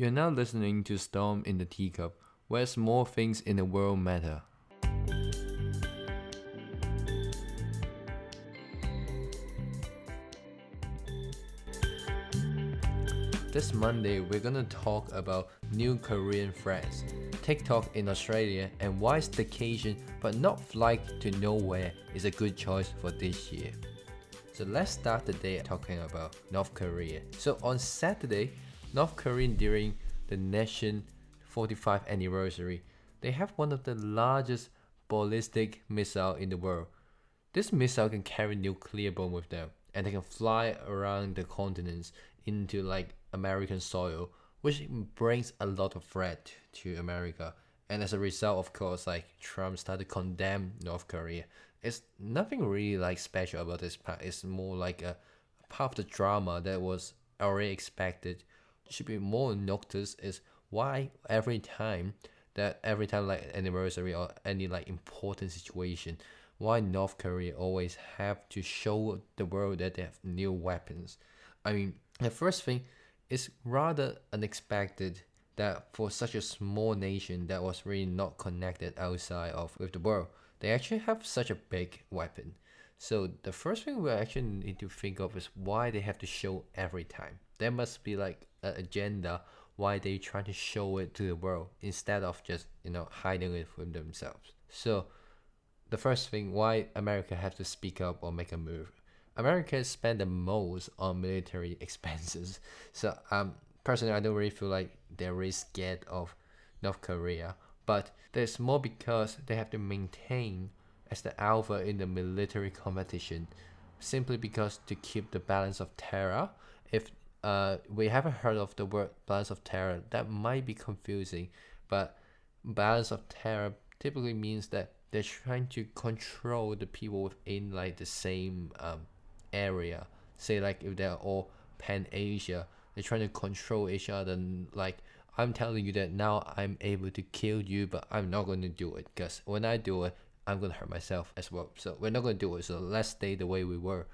You're now listening to Storm in the Teacup, where small things in the world matter. This Monday, we're gonna talk about new Korean friends, TikTok in Australia, and why staycation but not flight to nowhere is a good choice for this year. So let's start the day talking about North Korea. So on Saturday, North Korea during the nation 45th anniversary, they have one of the largest ballistic missile in the world. This missile can carry nuclear bomb with them, and they can fly around the continents into like American soil, which brings a lot of threat to America. And as a result, of course, like Trump started to condemn North Korea. It's nothing really like special about this part. It's more like a part of the drama that was already expected. Should be more noticed is why every time that every time like anniversary or any like important situation, why North Korea always have to show the world that they have new weapons. I mean, the first thing is rather unexpected that for such a small nation that was really not connected outside of with the world, they actually have such a big weapon. So the first thing we actually need to think of is why they have to show every time. There must be like an agenda why they try to show it to the world instead of just you know hiding it from themselves. So the first thing why America have to speak up or make a move America spend the most on military expenses. So um, personally, I don't really feel like they're really scared of North Korea. But there's more because they have to maintain as the alpha in the military competition, simply because to keep the balance of terror. If uh, we haven't heard of the word balance of terror, that might be confusing. But balance of terror typically means that they're trying to control the people within like the same um, area. Say like if they're all pan Asia, they're trying to control each other. And like I'm telling you that now I'm able to kill you, but I'm not going to do it because when I do it, I'm going to hurt myself as well. So we're not going to do it. So let's stay the way we were,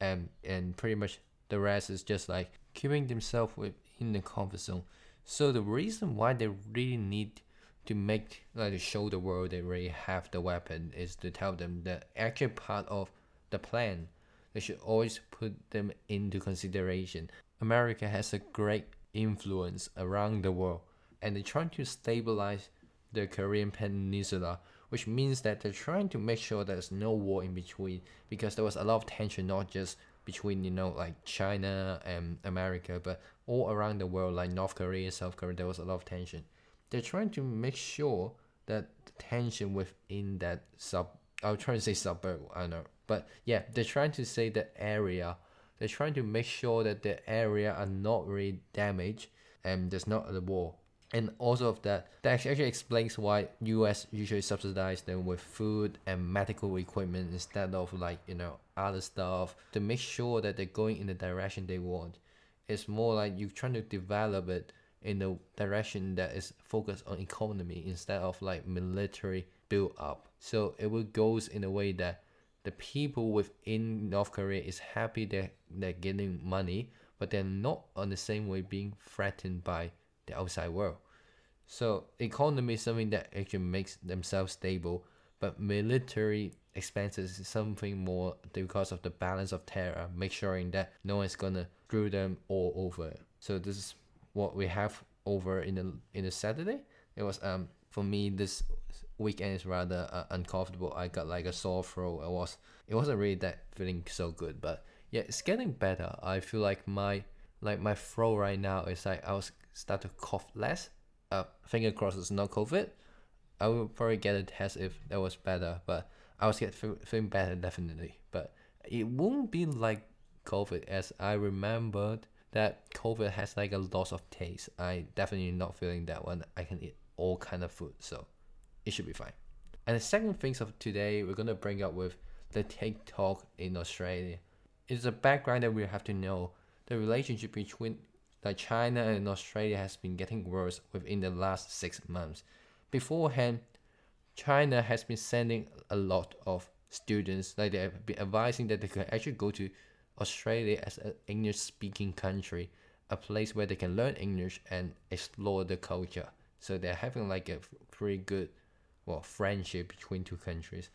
and and pretty much the rest is just like keeping themselves within the comfort zone. So the reason why they really need to make like show the world they really have the weapon is to tell them that actually part of the plan they should always put them into consideration. America has a great influence around the world, and they're trying to stabilize the Korean Peninsula, which means that they're trying to make sure there's no war in between because there was a lot of tension, not just between you know like China and America, but all around the world, like North Korea, South Korea, there was a lot of tension. They're trying to make sure that tension within that sub, I was trying to say suburb, I know, but yeah, they're trying to say the area. They're trying to make sure that the area are not really damaged and there's not a war. And also of that, that actually explains why US usually subsidize them with food and medical equipment instead of like, you know, other stuff to make sure that they're going in the direction they want. It's more like you're trying to develop it in the direction that is focused on economy instead of like military build up. So it will goes in a way that the people within North Korea is happy that they're getting money, but they're not on the same way being threatened by the outside world. So economy is something that actually makes themselves stable, but military expenses is something more because of the balance of terror, make sure that no one's gonna screw them all over. So this is what we have over in the in the Saturday. It was um for me this weekend is rather uh, uncomfortable. I got like a sore throat. It was it wasn't really that feeling so good, but yeah, it's getting better. I feel like my like my throat right now is like I was start to cough less. Uh, finger crossed it's not COVID. I will probably get a test if that was better, but I was get feeling better definitely. But it won't be like COVID as I remembered that COVID has like a loss of taste. I definitely not feeling that one. I can eat all kind of food, so it should be fine. And the second things of today, we're gonna bring up with the TikTok in Australia. It's a background that we have to know. The relationship between like China and Australia has been getting worse within the last six months. Beforehand, China has been sending a lot of students, like they have been advising that they could actually go to Australia as an English speaking country. a place where they can learn English and explore the culture. So they're having like a pretty good, well, friendship between two countries.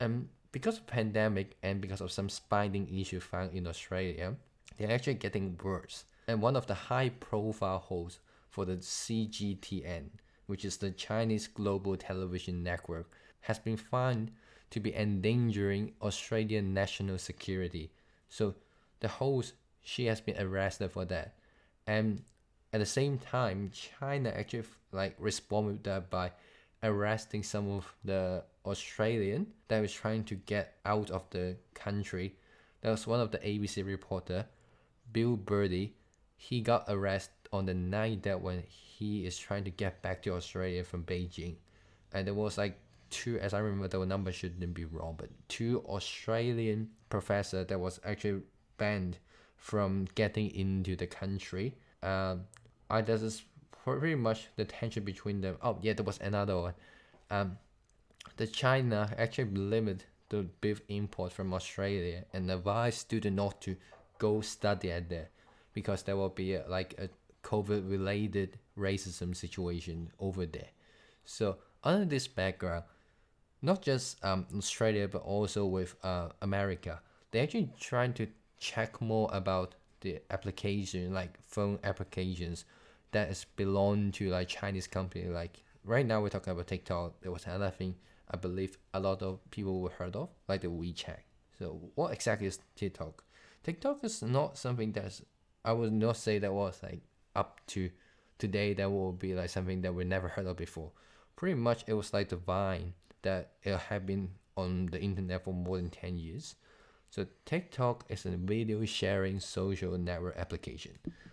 And because of pandemic and because of some spying issue found in Australia, they're actually getting worse. And one of the high-profile hosts for the CGTN, which is the Chinese Global Television Network, has been found to be endangering Australian national security. So the host, she has been arrested for that. And at the same time, China actually like responded that by arresting some of the Australian that was trying to get out of the country. That was one of the ABC reporter, Bill Birtles. He got arrested on the night that when he is trying to get back to Australia from Beijing, and there was like two, as I remember, the number shouldn't be wrong, but two Australian professor that was actually banned from getting into the country. Um, I this is pretty much the tension between them. Oh yeah, there was another one. Um, the China actually limit the beef import from Australia and advised students not to go study at there because there will be a, like a COVID related racism situation over there. So under this background, not just um, Australia but also with uh, America, they're actually trying to check more about the application like phone applications that is belong to like Chinese company. Like right now we're talking about TikTok. There was another thing I believe a lot of people were heard of, like the WeChat. So what exactly is TikTok? TikTok is not something that's I would not say that was like up to today that will be like something that we never heard of before. Pretty much it was like the Vine that it had been on the internet for more than 10 years. So TikTok is a video sharing social network application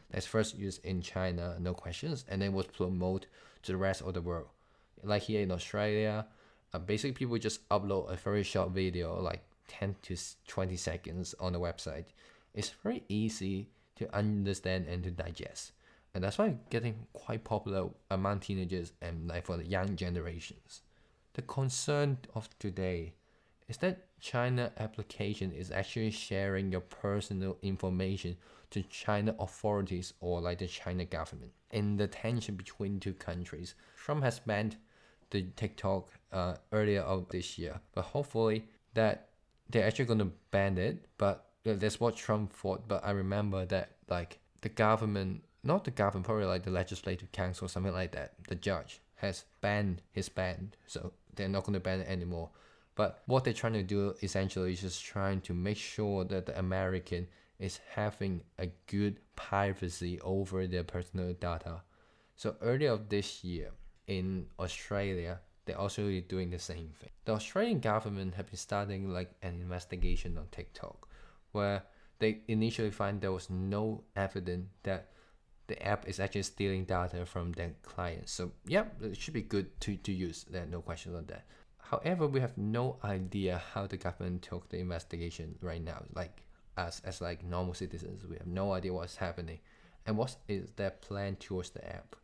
that's first used in China, no questions, and then was promoted to the rest of the world. Like here in Australia, uh, basically people just upload a very short video, like 10 to 20 seconds on the website. It's very easy to understand and to digest. And that's why getting quite popular among teenagers and like for the young generations. The concern of today is that China application is actually sharing your personal information to China authorities or like the China government. In the tension between two countries, Trump has banned the TikTok uh, earlier of this year, but hopefully that they're actually going to ban it. But that's what Trump thought. But I remember that like the government, not the government, probably like the legislative council, or something like that, the judge has banned his ban, so they're not going to ban it anymore. But what they're trying to do essentially is just trying to make sure that the American is having a good privacy over their personal data. So earlier this year in Australia, they're also doing the same thing. The Australian government have been starting like an investigation on TikTok, where they initially find there was no evidence that the app is actually stealing data from their clients. So yeah, it should be good to, to use. There no question on that. However, we have no idea how the government took the investigation right now. Like us as like normal citizens, we have no idea what's happening and what is their plan towards the app.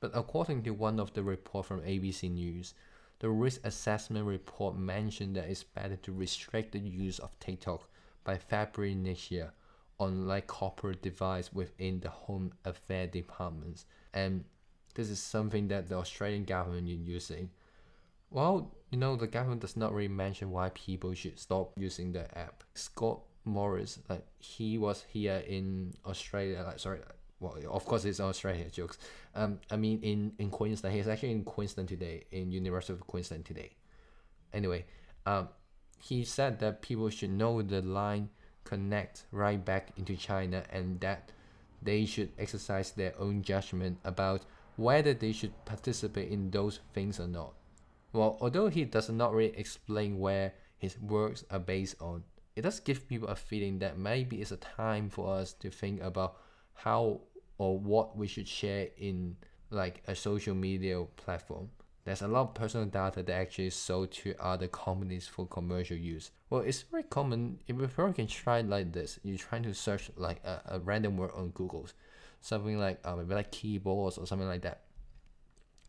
But according to one of the report from ABC News, the risk assessment report mentioned that it's better to restrict the use of TikTok by February next year on like corporate device within the home affair departments. And this is something that the Australian government is using well, you know, the government does not really mention why people should stop using the app. Scott Morrison, like he was here in Australia, like sorry, well, of course it's Australia jokes. Um, I mean in in Queensland, he's actually in Queensland today, in University of Queensland today. Anyway, um, he said that people should know the line connect right back into China and that they should exercise their own judgment about whether they should participate in those things or not. Well, although he does not really explain where his works are based on, it does give people a feeling that maybe it's a time for us to think about how or what we should share in like a social media platform. There's a lot of personal data that actually is sold to other companies for commercial use. Well, it's very common. If you can try like this, you're trying to search like a, a random word on Google, something like uh, maybe like keyboards or something like that.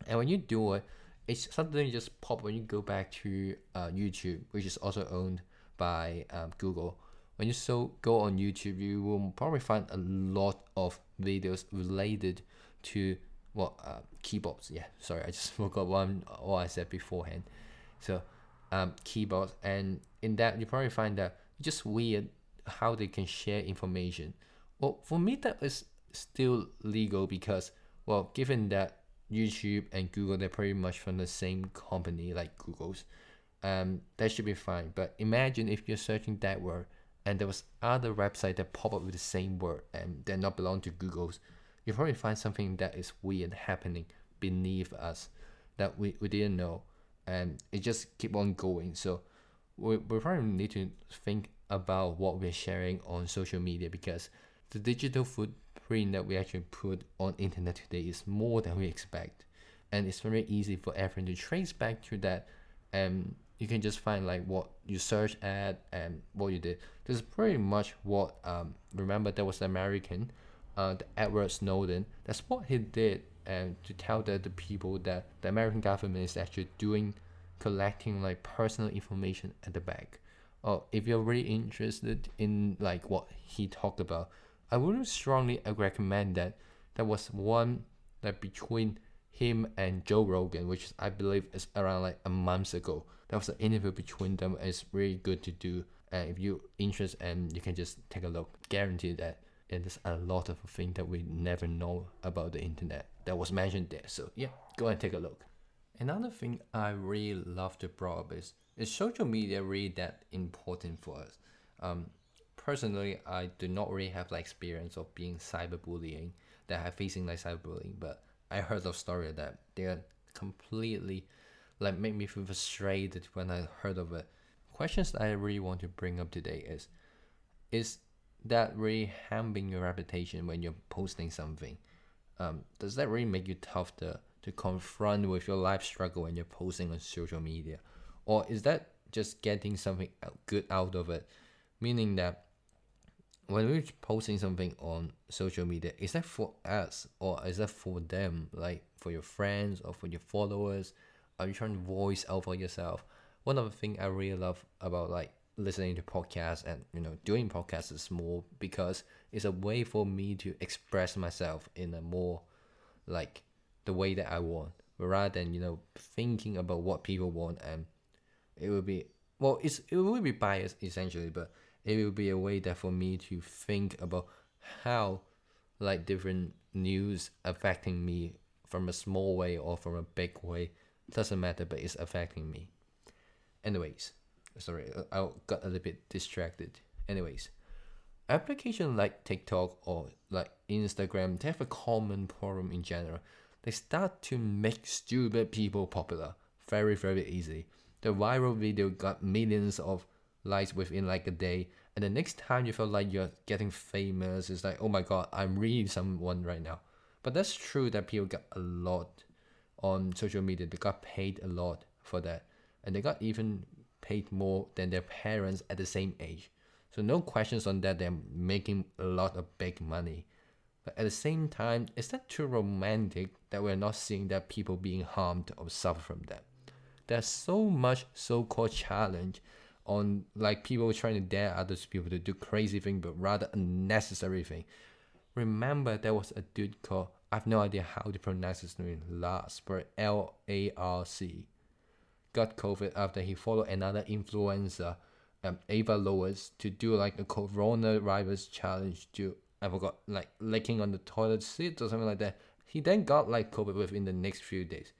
And when you do it, it's something just pop when you go back to uh, YouTube, which is also owned by um, Google. when you so go on YouTube, you will probably find a lot of videos related to well, uh, keyboards. Yeah, sorry, I just forgot one what I said beforehand. So um, keyboards, and in that you probably find that just weird how they can share information. Well, for me, that is still legal because, well, given that YouTube and Google they're pretty much from the same company like Google's, um, that should be fine. But imagine if you're searching that word and there was other website that pop up with the same word and they're not belong to Google's, you probably find something that is weird happening beneath us that we, we didn't know and it just keep on going. So we, we probably need to think about what we're sharing on social media because the digital footprint that we actually put on internet today is more than we expect and it's very easy for everyone to trace back to that and you can just find like what you search at and what you did. This is pretty much what um remember there was an american uh the edward snowden that's what he did and to tell the, the people that the American government is actually doing collecting like personal information at the back. Oh, if you're really interested in like what he talked about, I would strongly recommend that. There was one that between him and Joe Rogan, which I believe is around like a month ago. That was an interview between them. It's really good to do. And if you're interested, and you can just take a look. Guarantee that there's a lot of things that we never know about the internet that was mentioned there. So yeah, go and take a look. Another thing I really love to bring up is is social media really that important for us? Um, personally, I do not really have the experience of being cyberbullying that I'm facing like cyberbullying, but I heard of story that they're completely like make me feel frustrated when I heard of it. Questions that I really want to bring up today is is that really hampering your reputation when you're posting something? Um, does that really make you tough to, to confront with your life struggle when you're posting on social media? Or is that just getting something good out of it? Meaning that when we're posting something on social media, is that for us or is that for them? Like for your friends or for your followers? Are you trying to voice out for yourself? One of the things I really love about like listening to podcasts and you know doing podcasts is more because it's a way for me to express myself in a more like the way that I want rather than you know thinking about what people want and it will be well it's it will be biased essentially but it will be a way that for me to think about how like different news affecting me from a small way or from a big way. Doesn't matter but it's affecting me. Anyways sorry, I got a little bit distracted. Anyways, application like TikTok or like Instagram, they have a common problem in general. They start to make stupid people popular very, very easily. The viral video got millions of likes within like a day, and the next time you feel like you're getting famous, it's like, oh my god, I'm really someone right now. But that's true that people got a lot on social media. They got paid a lot for that, and they got even paid more than their parents at the same age. So no questions on that, they're making a lot of big money. But at the same time, is that too romantic that we're not seeing that people being harmed or suffer from that? There's so much so-called challenge on like people trying to dare other people to do crazy thing but rather unnecessary thing. Remember there was a dude called I have no idea how to pronounce his name last, but L A R C got COVID after he followed another influencer, um, Ava Louise, to do like a coronavirus challenge to, I forgot, like licking on the toilet seat or something like that. He then got like COVID within the next few days.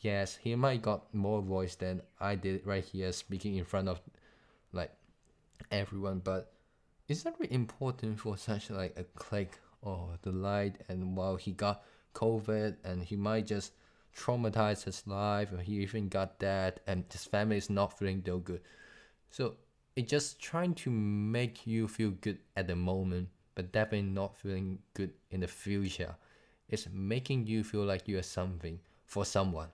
Yes, he might got more voice than I did right here speaking in front of like everyone, but is that really important for such like a click or the light and while he got COVID and he might just traumatized his life or he even got that and his family is not feeling so good. So it's just trying to make you feel good at the moment but definitely not feeling good in the future. It's making you feel like you are something for someone.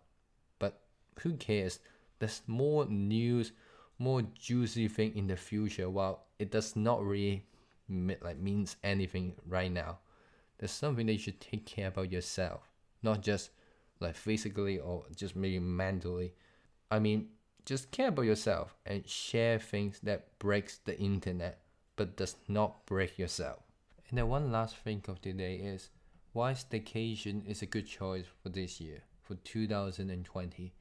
But who cares? There's more news more juicy thing in the future while it does not really like means anything right now. There's something that you should take care about yourself not just like physically or just maybe mentally. I mean, just care about yourself and share things that breaks the internet but does not break yourself. And then one last thing of today is why staycation is a good choice for this year, for 2020.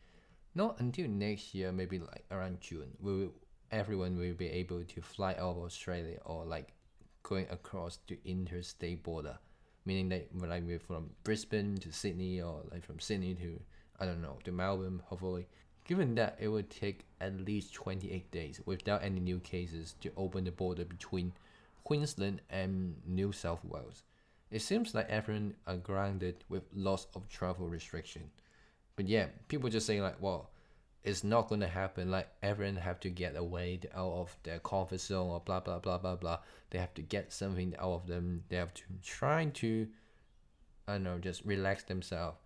Not until next year, maybe like around June, we will, everyone will be able to fly out of Australia or like going across the interstate border, meaning that like we're from Brisbane to Sydney or like from Sydney to I don't know to Melbourne, hopefully. Given that it would take at least 28 days without any new cases to open the border between Queensland and New South Wales, it seems like everyone are grounded with lots of travel restriction. But yeah, people just say like, well, it's not gonna happen. Like everyone have to get away out of their comfort zone or blah blah blah blah blah. They have to get something out of them. They have to try to, I don't know, just relax themselves.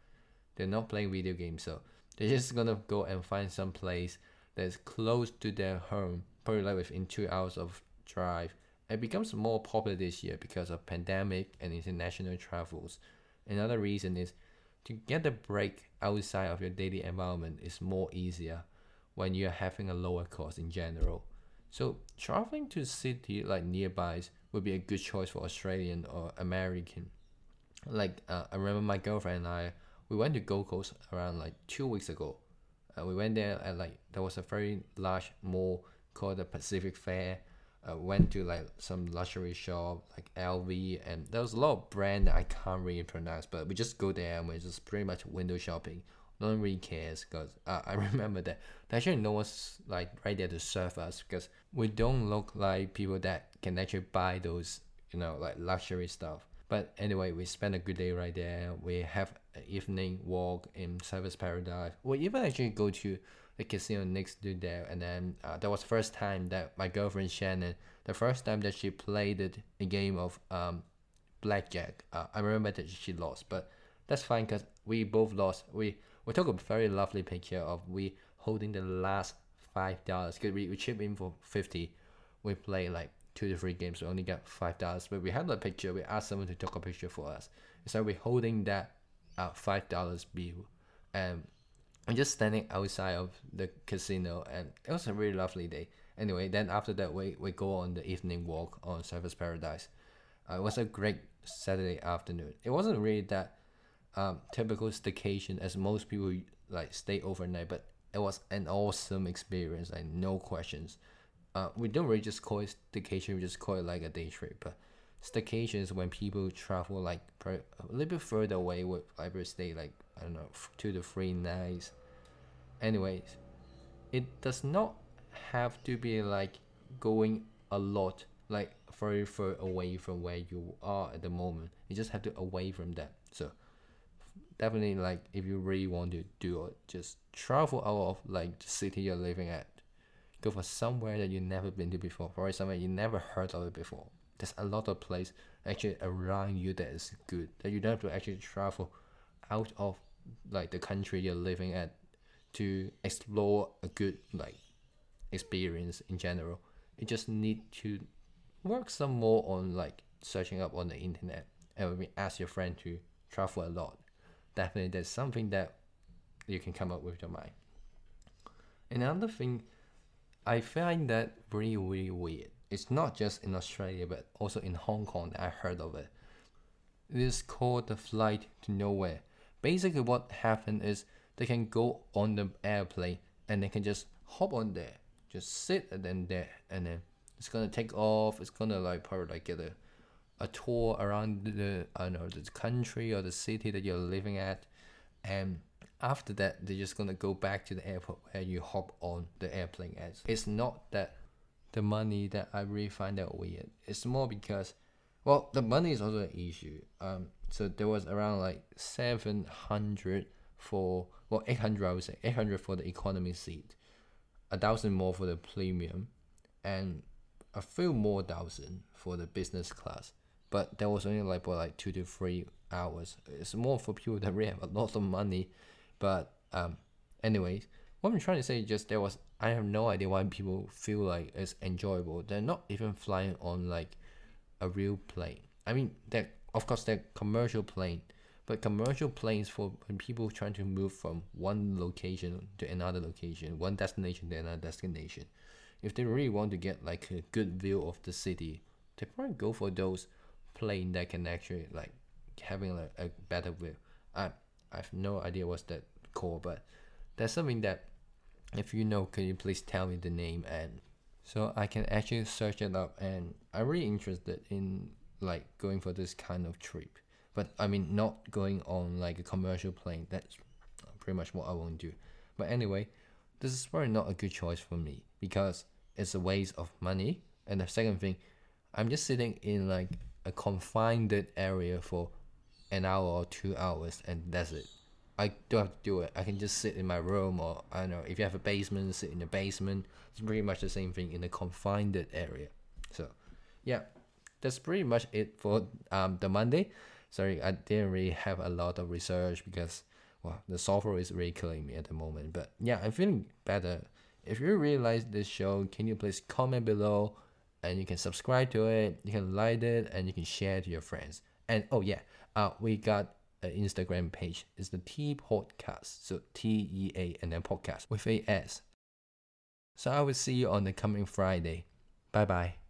They're not playing video games, so they're just gonna go and find some place that's close to their home, probably like within two hours of drive. It becomes more popular this year because of pandemic and international travels. Another reason is to get a break outside of your daily environment is more easier when you're having a lower cost in general. So traveling to city like nearby would be a good choice for Australian or American. Like uh, I remember my girlfriend and I, we went to Gold Coast around like two weeks ago. Uh, we went there and like there was a very large mall called the Pacific Fair uh, went to like some luxury shop like LV, and there was a lot of brand that I can't really pronounce, but we just go there and we just pretty much window shopping. No one really cares because uh, I remember that actually no one's like right there to serve us because we don't look like people that can actually buy those you know like luxury stuff. But anyway, we spent a good day right there. We have an evening walk in Surfers Paradise. We even actually go to the casino next to there. And then uh, that was the first time that my girlfriend Shannon, the first time that she played a game of um, blackjack. Uh, I remember that she lost, but that's fine because we both lost. We we took a very lovely picture of we holding the last five dollars. Cause we we chip in for fifty. We play like two to three games. We only got five dollars, but we had a picture. We asked someone to take a picture for us. So we're holding that uh, five dollars bill, and I'm just standing outside of the casino, and it was a really lovely day. Anyway, then after that, we, we go on the evening walk on Surfers Paradise. Uh, it was a great Saturday afternoon. It wasn't really that um, typical staycation as most people like stay overnight, but it was an awesome experience, like no questions. Uh, we don't really just call it staycation; we just call it like a day trip. But staycation is when people travel like a little bit further away, with like stay like I don't know, two to three nights. Anyways, it does not have to be like going a lot, like very far away from where you are at the moment. You just have to away from that. So definitely like if you really want to do it, just travel out of like the city you're living at. Go for somewhere that you've never been to before, or somewhere you never heard of it before. There's a lot of place actually around you that is good that you don't have to actually travel out of like the country you're living at to explore a good like experience in general. You just need to work some more on like searching up on the internet and maybe ask your friend to travel a lot. Definitely there's something that you can come up with your mind. Another thing I find that really really weird. It's not just in Australia but also in Hong Kong I heard of it. It is called the flight to nowhere basically what happened is they can go on the airplane and they can just hop on there, just sit and then there, and then it's gonna take off. It's gonna like probably like get a, a tour around the I know the country or the city that you're living at, and after that they're just gonna go back to the airport where you hop on the airplane as. It's not that the money that I really find that weird. It's more because, well, the money is also an issue. Um, so there was around like 700 for well 800 I would say 800 for the economy seat, a thousand more for the premium, and a few more thousand for the business class. But there was only like for like two to three hours. It's more for people that really have a lot of money. But um, anyways, what I'm trying to say is just there was I have no idea why people feel like it's enjoyable. They're not even flying on like a real plane. I mean, they're of course they're commercial plane but commercial planes for when people trying to move from one location to another location one destination to another destination if they really want to get like a good view of the city, they probably go for those plane that can actually like having a, a better view. I I have no idea what's that called, but that's something that if you know, can you please tell me the name and so I can actually search it up and I'm really interested in like going for this kind of trip. But I mean not going on like a commercial plane. That's pretty much what I want to do. But anyway, this is probably not a good choice for me because it's a waste of money. And the second thing, I'm just sitting in like a confined area for an hour or two hours and that's it. I don't have to do it. I can just sit in my room or I don't know, if you have a basement, sit in the basement. It's pretty much the same thing in a confined area. So yeah, that's pretty much it for um the Monday. Sorry, I didn't really have a lot of research because well the software is really killing me at the moment. But yeah, I'm feeling better. If you really like this show, can you please comment below and you can subscribe to it, you can like it and you can share to your friends. And oh yeah, uh we got Instagram page. It's the T Podcast. So T E A and then podcast with a S. So I will see you on the coming Friday. Bye bye.